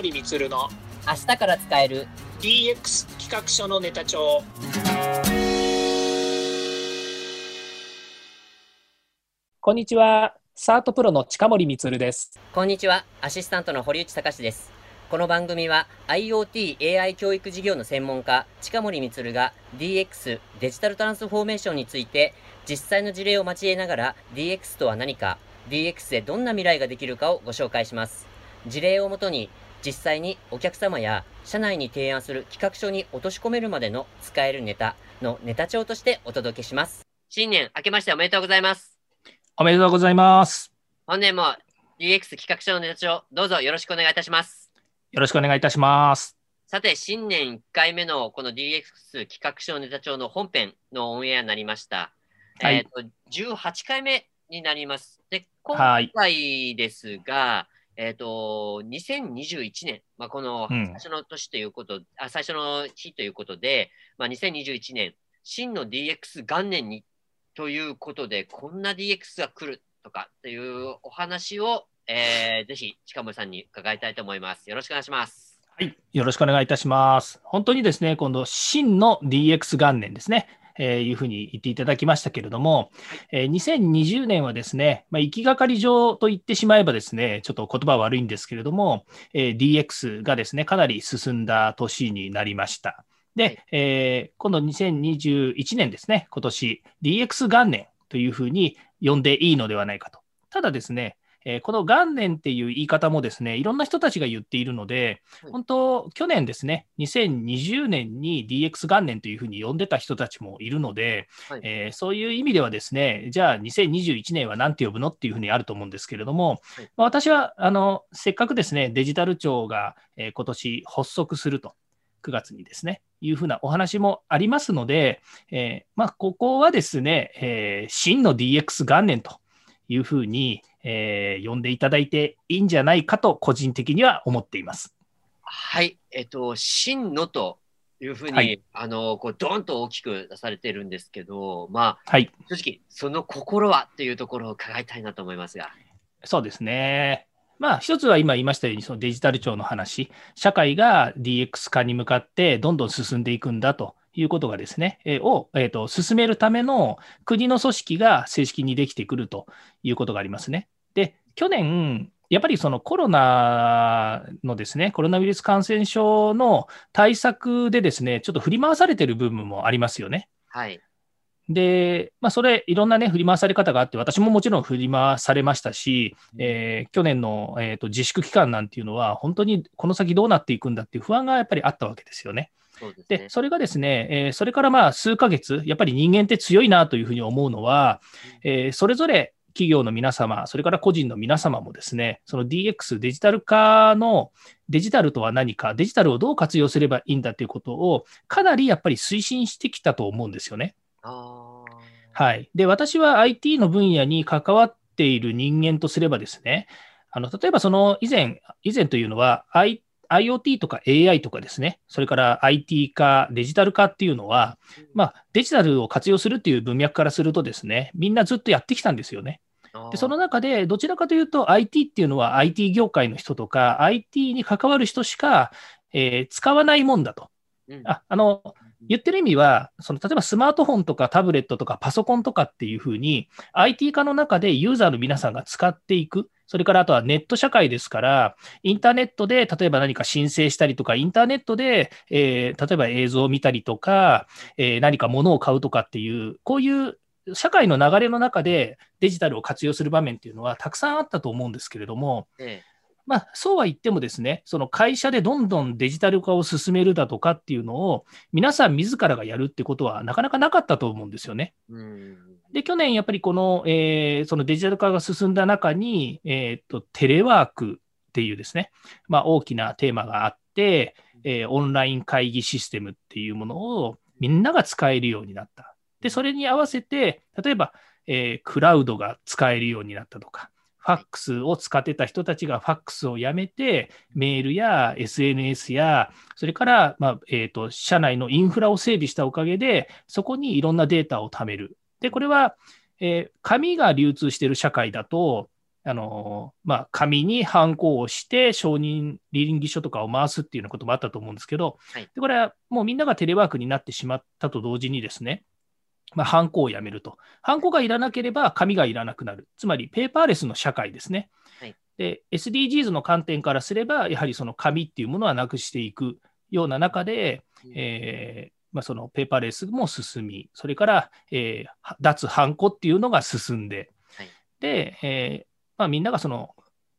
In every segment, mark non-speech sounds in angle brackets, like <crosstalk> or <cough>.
森光の明日から使える DX 企画書のネタ帳。こんにちは。サートプロの近森光です。こんにちは。アシスタントの堀内隆です。この番組は IoT AI 教育事業の専門家近森光が DX デジタルトランスフォーメーションについて実際の事例を交えながら DX とは何か DX でどんな未来ができるかをご紹介します。事例をもとに実際にお客様や社内に提案する企画書に落とし込めるまでの使えるネタのネタ帳としてお届けします。新年明けましておめでとうございます。おめでとうございます。本年も DX 企画書のネタ帳どうぞよろしくお願いいたします。よろしくお願いいたします。さて新年1回目のこの DX 企画書ネタ帳の本編のオンエアになりました、はい。えっ、と18回目になります。で今はい。回ですが、えっ、と、2021年、まあ、このうん最初の年ということ、あ、最初の日ということで、まあ、2021年、真の DX 元年にということで、こんな DX が来るとかっていうお話を、えー、ぜひ近森さんに伺いたいと思います。よろしくお願いします。はい、よろしくお願いいたします。本当にですね、今度、真の DX 元年ですね、えーいうふうに言っていただきましたけれども、えー2020年はですね、まあ、行きがかり上と言ってしまえばですね、ちょっと言葉は悪いんですけれども、えー DX がですね、かなり進んだ年になりました。で、はいえー今度2021年ですね、今年 DX 元年というふうに呼んでいいのではないかと。ただですね、えーこの元年っていう言い方もですね、いろんな人たちが言っているので、はい。本当、去年ですね、2020年に DX 元年というふうに呼んでた人たちもいるので、はい。えーそういう意味ではですね、じゃあ2021年は何て呼ぶのっていうふうにあると思うんですけれども、はい。まあ私はあのせっかくですね、デジタル庁が、えー今年発足すると、9月にですね、いうふうなお話もありますので、えーまあ、ここはですね、えー真の DX 元年というふうに、えー呼んでいただいていいんじゃないかと、個人的には思っています。はい。えっ、と、真のというふうに、はいあの、こう、ドーンと大きく出されてるんですけど、まあ、はい、正直、その心はっていうところを伺いたいなと思いますが。そうですね。まあ、一つは今言いましたように、そのデジタル庁の話、社会が DX 化に向かってどんどん進んでいくんだということがですね、えーを、えーと進めるための国の組織が正式にできてくるということがありますね。で、去年、やっぱりそのコロナのですね、コロナウイルス感染症の対策でですね、ちょっと振り回されてる部分もありますよね。はい。で、まあ、それ、いろんなね、振り回され方があって、私ももちろん振り回されましたし、えー去年の、えーと自粛期間なんていうのは、本当にこの先どうなっていくんだっていう不安がやっぱりあったわけですよね。ですねで、。それがですね、えーそれからまあ数ヶ月、やっぱり人間って強いなというふうに思うのは、えーそれぞれ企業の皆様、それから個人の皆様もですね、その DX、デジタル化のデジタルとは何か、デジタルをどう活用すればいいんだということを、かなりやっぱり推進してきたと思うんですよね。はい。で、私は IT の分野に関わっている人間とすればですね、あの例えばその以前、以前というのは、I、IoT とか AI とかですね、それから IT 化、デジタル化っていうのは、まあ、デジタルを活用するっていう文脈からするとですね、みんなずっとやってきたんですよね。で、その中で、どちらかというと IT っていうのは IT 業界の人とか、IT に関わる人しか、えー使わないもんだと。うんああの、言ってる意味は、その例えばスマートフォンとかタブレットとかパソコンとかっていうふうに、IT 化の中でユーザーの皆さんが使っていく、それからあとはネット社会ですから、インターネットで例えば何か申請したりとか、インターネットで、えー例えば映像を見たりとか、えー何か物を買うとかっていう、こういう社会の流れの中でデジタルを活用する場面っていうのはたくさんあったと思うんですけれども、え。まあ、そうは言ってもですね、その会社でどんどんデジタル化を進めるだとかっていうのを、皆さん自らがやるってことはなかなかなかったと思うんですよね。で、去年やっぱりこの、えーそのデジタル化が進んだ中に、えーと、テレワークっていうですね、まあ、大きなテーマがあって、えーオンライン会議システムっていうものをみんなが使えるようになった。で、それに合わせて、例えば、えークラウドが使えるようになったとか、ファックスを使ってた人たちがファックスをやめて、メールや SNS や、それから、まあえーと、社内のインフラを整備したおかげで、そこにいろんなデータを貯める。で、これは、えー紙が流通している社会だと、あのまあ、紙にハンコをして承認倫理書とかを回すっていうようなこともあったと思うんですけど、はいでこれはもうみんながテレワークになってしまったと同時にですね、まあ、ハンコをやめると。ハンコがいらなければ紙がいらなくなる。つまりペーパーレスの社会ですね。はいで SDGs の観点からすれば、やはりその紙っていうものはなくしていくような中で、えーまあ、そのペーパーレスも進み、それから、えーは脱ハンコっていうのが進んで、はいで、えーまあ、みんながその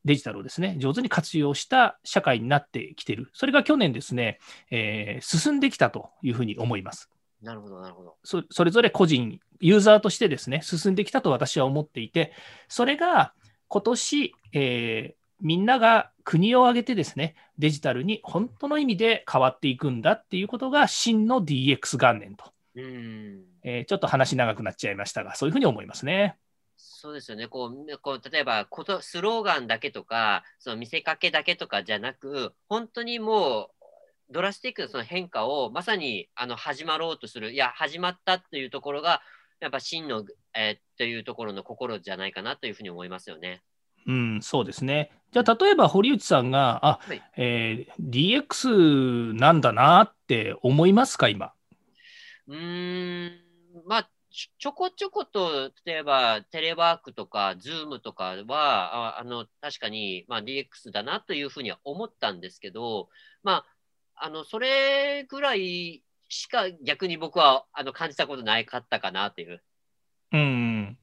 デジタルをですね、上手に活用した社会になってきている。それが去年ですね、えー進んできたというふうに思います。なるほど、なるほど。そそれぞれ個人、ユーザーとしてですね、進んできたと私は思っていて、それが今年、えーみんなが国を挙げてですね、デジタルに本当の意味で変わっていくんだっていうことが真の DX 元年と、うん。えーちょっと話長くなっちゃいましたが、そういうふうに思いますね。そうですよね。こう、こう例えばこと、スローガンだけとか、その見せかけだけとかじゃなく、本当にもう、ドラスティックなその変化をまさにあの始まろうとする、いや、始まったっていうところが、やっぱ真の、えーというところの心じゃないかなというふうに思いますよね。うん、そうですね。じゃあ、例えば堀内さんが、あ、はいえー DX なんだなって思いますか、今？うーん、まあ、ちょちょこちょこと、例えばテレワークとか、ズームとかは、ああの確かに、まあ、DX だなというふうには思ったんですけど、まあ、あのそれぐらいしか逆に僕はあの感じたことないかったかなという。うん。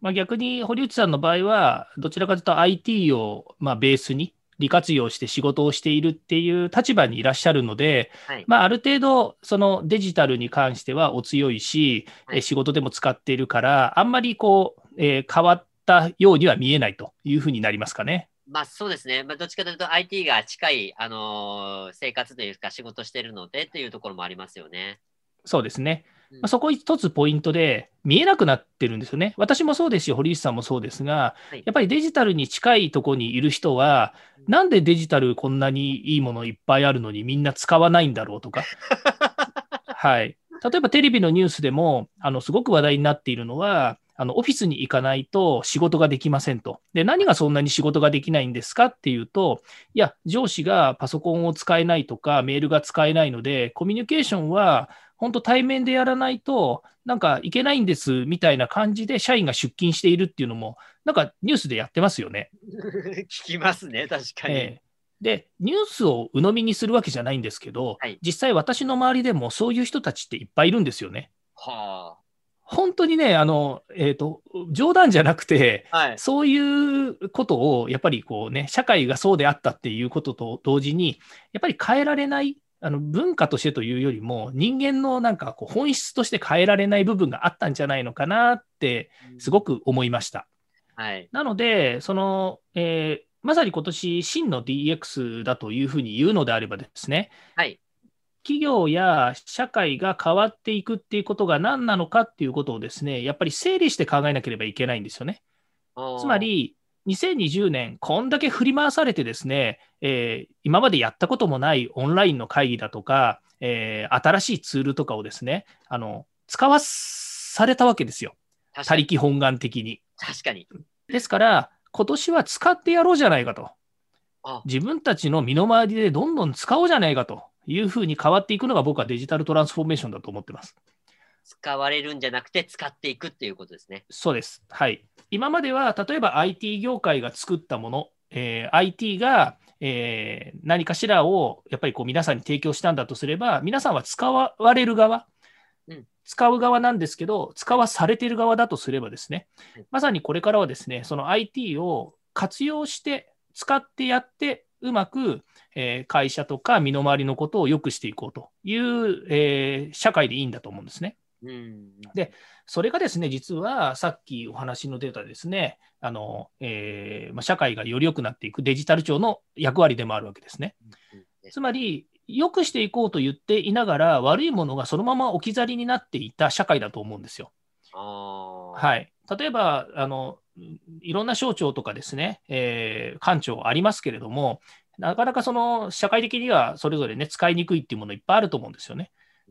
まあ、逆に堀内さんの場合は、どちらかというと IT をまあベースに利活用して仕事をしているっていう立場にいらっしゃるので、はい。まあ、ある程度、そのデジタルに関してはお強いし、はいえ仕事でも使っているから、あんまりこう、えー変わったようには見えないというふうになりますかね。まあそうですね、まあ、どっちかというと IT が近い、あのー生活というか仕事してるのでというところもありますよね。そうですね。うんまあ、そこ一つポイントで、見えなくなってるんですよね。私もそうですし、堀内さんもそうですが、はいやっぱりデジタルに近いところにいる人は、なんでデジタルこんなにいいものいっぱいあるのにみんな使わないんだろうとか。<laughs> はい。例えばテレビのニュースでも、あの、すごく話題になっているのは、あの、オフィスに行かないと仕事ができませんと。で、何がそんなに仕事ができないんですかっていうと、いや、上司がパソコンを使えないとか、メールが使えないので、コミュニケーションは本当対面でやらないと、なんかいけないんですみたいな感じで社員が出勤しているっていうのも、なんかニュースでやってますよね。<laughs> 聞きますね、確かに。ええで、ニュースを鵜呑みにするわけじゃないんですけど、はい実際私の周りでもそういう人たちっていっぱいいるんですよね。は本当にね、あの、えっ、と、冗談じゃなくて、あ。はい。そういうことを、やっぱりこうね、社会がそうであったっていうことと同時に、やっぱり変えられない、あの文化としてというよりも、人間のなんかこう本質として変えられない部分があったんじゃないのかなって、すごく思いました。はい。なので、その、えーまさに今年、真の DX だというふうに言うのであればですね、はい。企業や社会が変わっていくっていうことが何なのかっていうことをですね、やっぱり整理して考えなければいけないんですよね。つま、り、2020年、こんだけ振り回されてですね、えー今までやったこともないオンラインの会議だとか、えー新しいツールとかをですね、あの使わされたわけですよ。他力本願的に。確かに。ですから、今年は使ってやろうじゃないかと。あ自分たちの身の回りでどんどん使おうじゃないかというふうに変わっていくのが僕はデジタルトランスフォーメーションだと思ってます。使われるんじゃなくて使っていくっていうことですね。そうです。はい。今までは、例えば IT 業界が作ったもの、えー IT が、えー何かしらをやっぱりこう皆さんに提供したんだとすれば、皆さんは使われる側、うん使う側なんですけど、使わされている側だとすればですねはい、まさにこれからはですね、その IT を活用して、使ってやって、うまく、えー会社とか身の回りのことを良くしていこうという、えー社会でいいんだと思うんですね。うん。でそれがですね、実はさっきお話の出たですね、あのえーまあ、社会がより良くなっていくデジタル庁の役割でもあるわけですね。つまり、良くしていこうと言っていながら、悪いものがそのまま置き去りになっていた社会だと思うんですよ。はいい、例えばあの、いろんな省庁とかですね、えー官庁ありますけれども、なかなかその社会的にはそれぞれね、使いにくいっていうものいっぱいあると思うんですよね。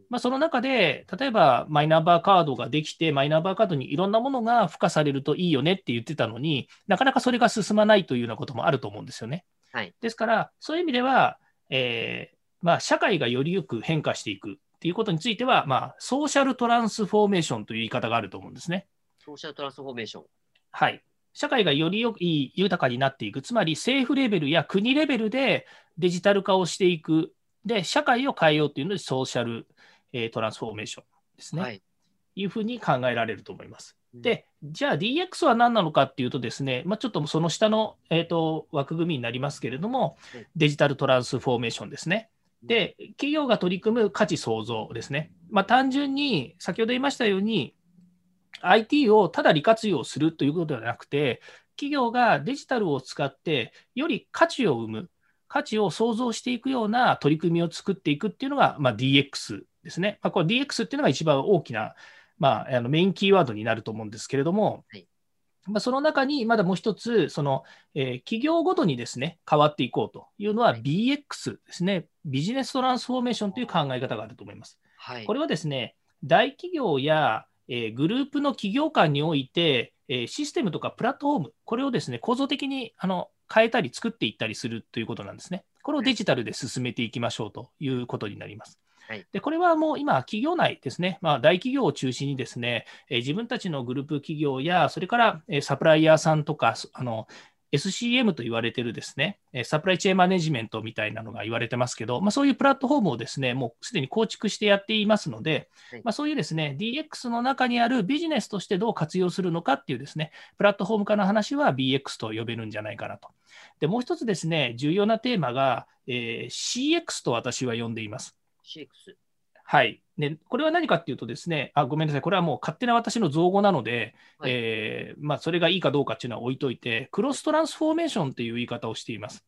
まあ、その中で、例えばマイナンバーカードができて、マイナンバーカードにいろんなものが付加されるといいよねって言ってたのになかなかそれが進まないというようなこともあると思うんですよね。はい、ですから、そういう意味では、えーまあ、社会がよりよく変化していくっていうことについては、まあ、ソーシャルトランスフォーメーションという言い方があると思うんですね。ソーシャルトランスフォーメーション。はい。社会がよりよい豊かになっていく、つまり政府レベルや国レベルでデジタル化をしていく、で、社会を変えようというので、ソーシャル、えー、トランスフォーメーションですね。はい、いうふうに考えられると思います。で、じゃあ DX は何なのかっていうとですね、まあ、ちょっとその下の、えーと、枠組みになりますけれども、デジタルトランスフォーメーションですね。で、企業が取り組む価値創造ですね。まあ、単純に、先ほど言いましたように、IT をただ利活用するということではなくて、企業がデジタルを使って、より価値を生む、価値を創造していくような取り組みを作っていくっていうのが、まあ、DX ですね。まあ、これ DX っていうのが一番大きな、まあ、あのメインキーワードになると思うんですけれども、はいまあ、その中にまだもう一つ、その、えー、企業ごとにですね、変わっていこうというのは BX ですね、ビジネストランスフォーメーションという考え方があると思います。はい、これはですね、大企業や、えー、グループの企業間において、えー、システムとかプラットフォーム、これをですね、構造的にあの変えたり作っていったりするということなんですね。これをデジタルで進めていきましょうということになります。はい、でこれはもう今、企業内ですね、まあ、大企業を中心にですね、えー、自分たちのグループ企業や、それから、えー、サプライヤーさんとか、あの SCM と言われてるですね、サプライチェーンマネジメントみたいなのが言われてますけど、まあ、そういうプラットフォームをですね、もうすでに構築してやっていますので、はい、まあ、そういうですね、DX の中にあるビジネスとしてどう活用するのかっていうですね、プラットフォーム化の話は BX と呼べるんじゃないかなと。で、もう一つですね、重要なテーマが、えー、CX と私は呼んでいます。CX。はい。ね、これは何かっていうとですね、あごめんなさい、これはもう勝手な私の造語なので、はい、えー、まあ、それがいいかどうかっていうのは置いといて、クロストランスフォーメーションっていう言い方をしています。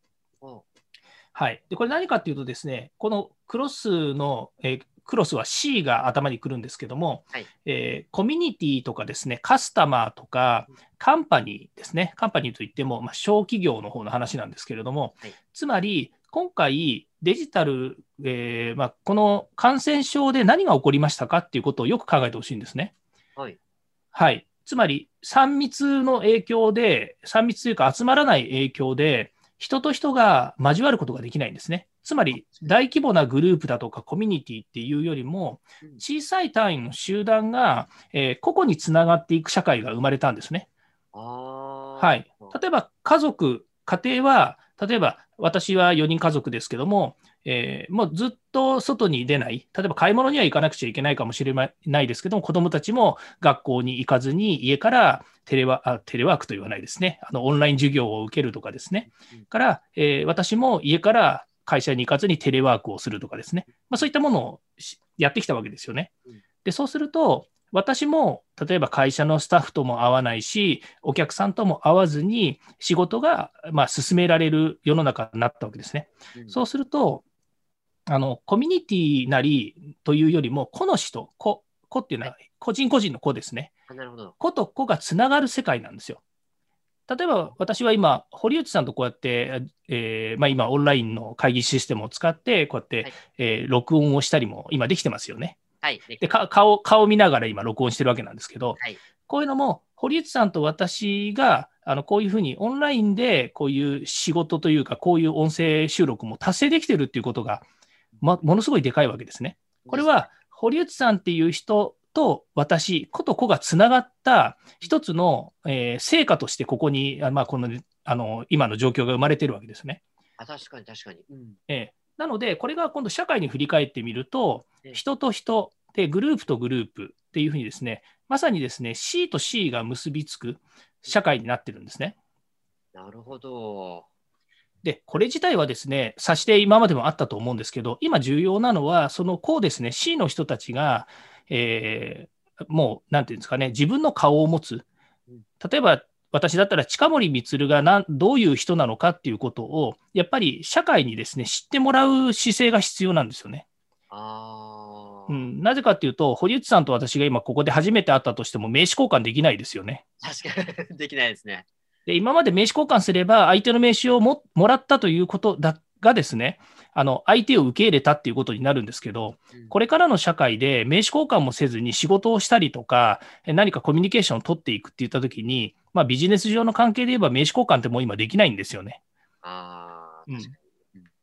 はい、でこれ何かっていうとですね、このクロスの、えー、クロスは C が頭にくるんですけども、はい、えー、コミュニティとかですね、カスタマーとか、カンパニーですね、カンパニーといっても、まあ、小企業の方の話なんですけれども、はい、つまり、今回、デジタル、えーまあ、この感染症で何が起こりましたかっていうことをよく考えてほしいんですね。はい。はい。つまり、3密の影響で、3密というか集まらない影響で、人と人が交わることができないんですね。つまり、大規模なグループだとかコミュニティっていうよりも、小さい単位の集団が、えー、個々につながっていく社会が生まれたんですね。はい。例えば、家族、家庭は、例えば私は4人家族ですけども、えー、もうずっと外に出ない、例えば買い物には行かなくちゃいけないかもしれないですけども、子どもたちも学校に行かずに、家からテレワあテレワークと言わないですね、あのオンライン授業を受けるとかですね、から、えー、私も家から会社に行かずにテレワークをするとかですね、まあ、そういったものをやってきたわけですよね。でそうすると、私も例えば会社のスタッフとも会わないし、お客さんとも会わずに仕事がまあ進められる世の中になったわけですね。うん、そうすると、あのコミュニティなりというよりも、個の人、個個っていうのは個人個人の個ですね。なるほど個と個がつながる世界なんですよ。例えば私は今、堀内さんとこうやって、えーまあ、今、オンラインの会議システムを使って、こうやって、はい、えー、録音をしたりも今できてますよね。はい、で顔顔見ながら今、録音してるわけなんですけど、はい、こういうのも、堀内さんと私があのこういうふうにオンラインでこういう仕事というか、こういう音声収録も達成できてるっていうことが、ま、ものすごいでかいわけですね。これは堀内さんっていう人と私、子と子がつながった一つの、えー、成果としてここに、まあ、このあの今の状況が生まれてるわけですね。あ確かに確かに。うん、えーなので、これが今度社会に振り返ってみると、人と人でグループとグループっていうふうにですね、まさにですね、C と C が結びつく社会になってるんですね。なるほど。で、これ自体はですね、さして今までもあったと思うんですけど、今重要なのは、そのこうですね、C の人たちが、えー、もう、なんていうんですかね、自分の顔を持つ。例えば、私だったら近森光がなどういう人なのかっていうことを、やっぱり社会にですね、知ってもらう姿勢が必要なんですよね。あうん、なぜかっていうと、堀内さんと私が今ここで初めて会ったとしても名刺交換できないですよね。確かに <laughs> できないですね。で今まで名刺交換すれば、相手の名刺をももらったということだがですね、あの相手を受け入れたっていうことになるんですけど、これからの社会で名刺交換もせずに仕事をしたりとか、何かコミュニケーションを取っていくって言ったときに、まあ、ビジネス上の関係で言えば名刺交換ってもう今できないんですよね。あうん、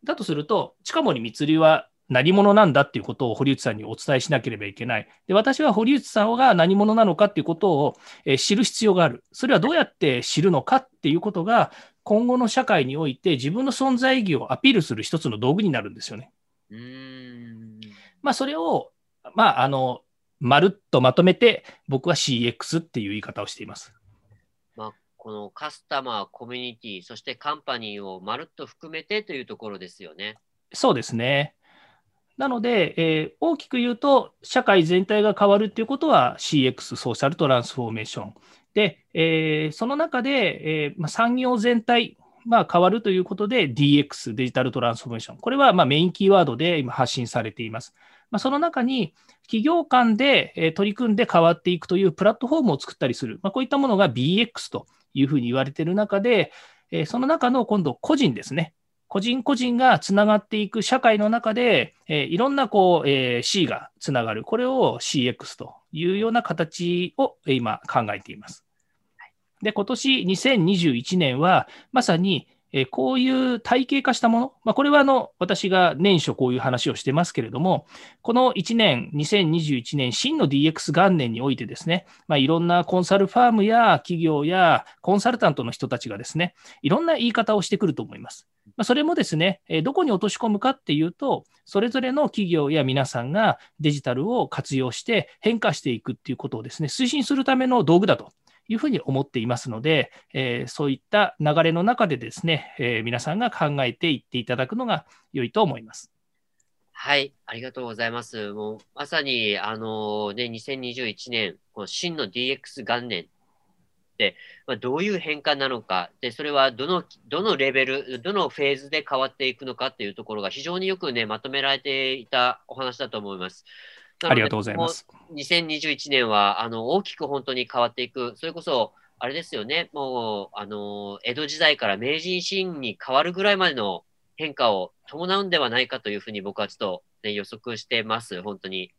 だとすると、近森光は何者なんだっていうことを堀内さんにお伝えしなければいけない。で私は堀内さんが何者なのかっていうことを、え知る必要がある。それはどうやって知るのかっていうことが、今後の社会において自分の存在意義をアピールする一つの道具になるんですよね。うんまあ、それを、まあ、あの、まるっとまとめて、僕は CX っていう言い方をしています。まあ、このカスタマー、コミュニティ、そしてカンパニーをまるっと含めてというところですよね。そうですね。なので、えー、大きく言うと、社会全体が変わるっていうことは CX、ソーシャルトランスフォーメーション。で、えー、その中で、えーまあ、産業全体、まあ、変わるということで DX、デジタルトランスフォーメーション。これはまあメインキーワードで今発信されています。まあ、その中に企業間で取り組んで変わっていくというプラットフォームを作ったりする。まあ、こういったものが BX というふうに言われている中で、その中の今度個人ですね。個人個人がつながっていく社会の中で、えー、いろんなこう、えー、C がつながる、これを CX というような形を今考えています。で、今年2021年は、まさに、えこういう体系化したもの、まあ、これはあの私が年初こういう話をしてますけれども、この1年、2021年、真の DX 元年においてですね、まあ、いろんなコンサルファームや企業やコンサルタントの人たちがですね、いろんな言い方をしてくると思います。まあ、それもですね、えどこに落とし込むかっていうと、それぞれの企業や皆さんがデジタルを活用して変化していくっていうことをですね、推進するための道具だというふうに思っていますので、え、そういった流れの中でですね、え、皆さんが考えていっていただくのが良いと思います。はい、ありがとうございます。もうまさに、あのね、2021年、この真の DX 元年、まあ、どういう変化なのか、で、それはどの、どのレベル、どのフェーズで変わっていくのかっていうところが非常によくね、まとめられていたお話だと思います。ありがとうございます。2021年は、あの、大きく本当に変わっていく、それこそ、あれですよね、もう、あの、江戸時代から明治維新に変わるぐらいまでの変化を伴うんではないかというふうに僕はちょっと、ね、予測してます、本当に。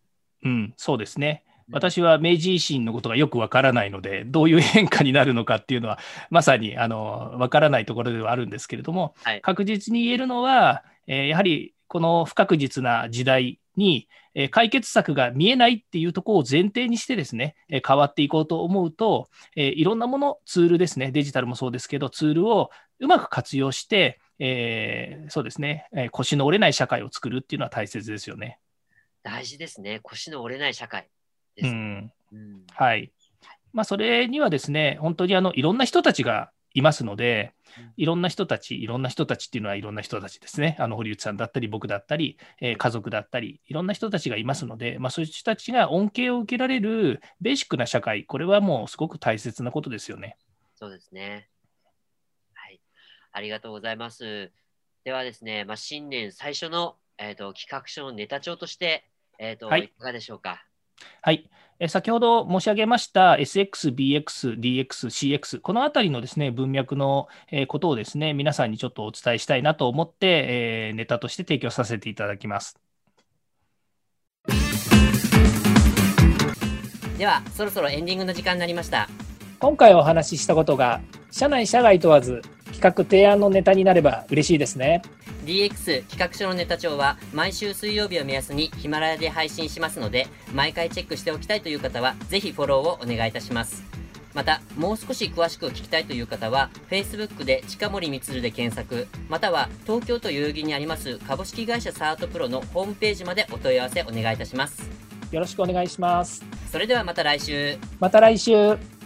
うん、そうですね。私は明治維新のことがよくわからないので、どういう変化になるのかっていうのは、まさにわからないところではあるんですけれども、はい、確実に言えるのは、えー、やはりこの不確実な時代に、えー、解決策が見えないっていうところを前提にしてですね、えー、変わっていこうと思うと、えいろんなもの、ツールですね、デジタルもそうですけど、ツールをうまく活用して、えそうですね、え腰の折れない社会を作るっていうのは大切ですよね。大事ですね、腰の折れない社会。です、うん、うん、はい。まあ、それにはですね、本当にあのいろんな人たちがいますので、いろんな人たち、いろんな人たちっていうのはいろんな人たちですね。あの堀内さんだったり、僕だったり、えー、家族だったり、いろんな人たちがいますので、まあ、そういう人たちが恩恵を受けられるベーシックな社会、これはもうすごく大切なことですよね。そうですね。はい。ありがとうございます。ではですね、まあ、新年最初の、えーと、企画書のネタ帳として、えーと、はい、いかがでしょうか？はい。先ほど申し上げました SX、BX、DX、CX、このあたりのですね、文脈のことをですね、皆さんにちょっとお伝えしたいなと思って、ネタとして提供させていただきます。では、そろそろエンディングの時間になりました。今回お話ししたことが、社内社外問わず、企画提案のネタになれば嬉しいですね。DX 企画書のネタ帳は毎週水曜日を目安にヒマラヤで配信しますので、毎回チェックしておきたいという方は、ぜひフォローをお願いいたします。また、もう少し詳しく聞きたいという方は、Facebook で近森光で検索、または東京都代々木にあります株式会社サートプロのホームページまでお問い合わせお願いいたします。よろしくお願いします。それではまた来週。また来週。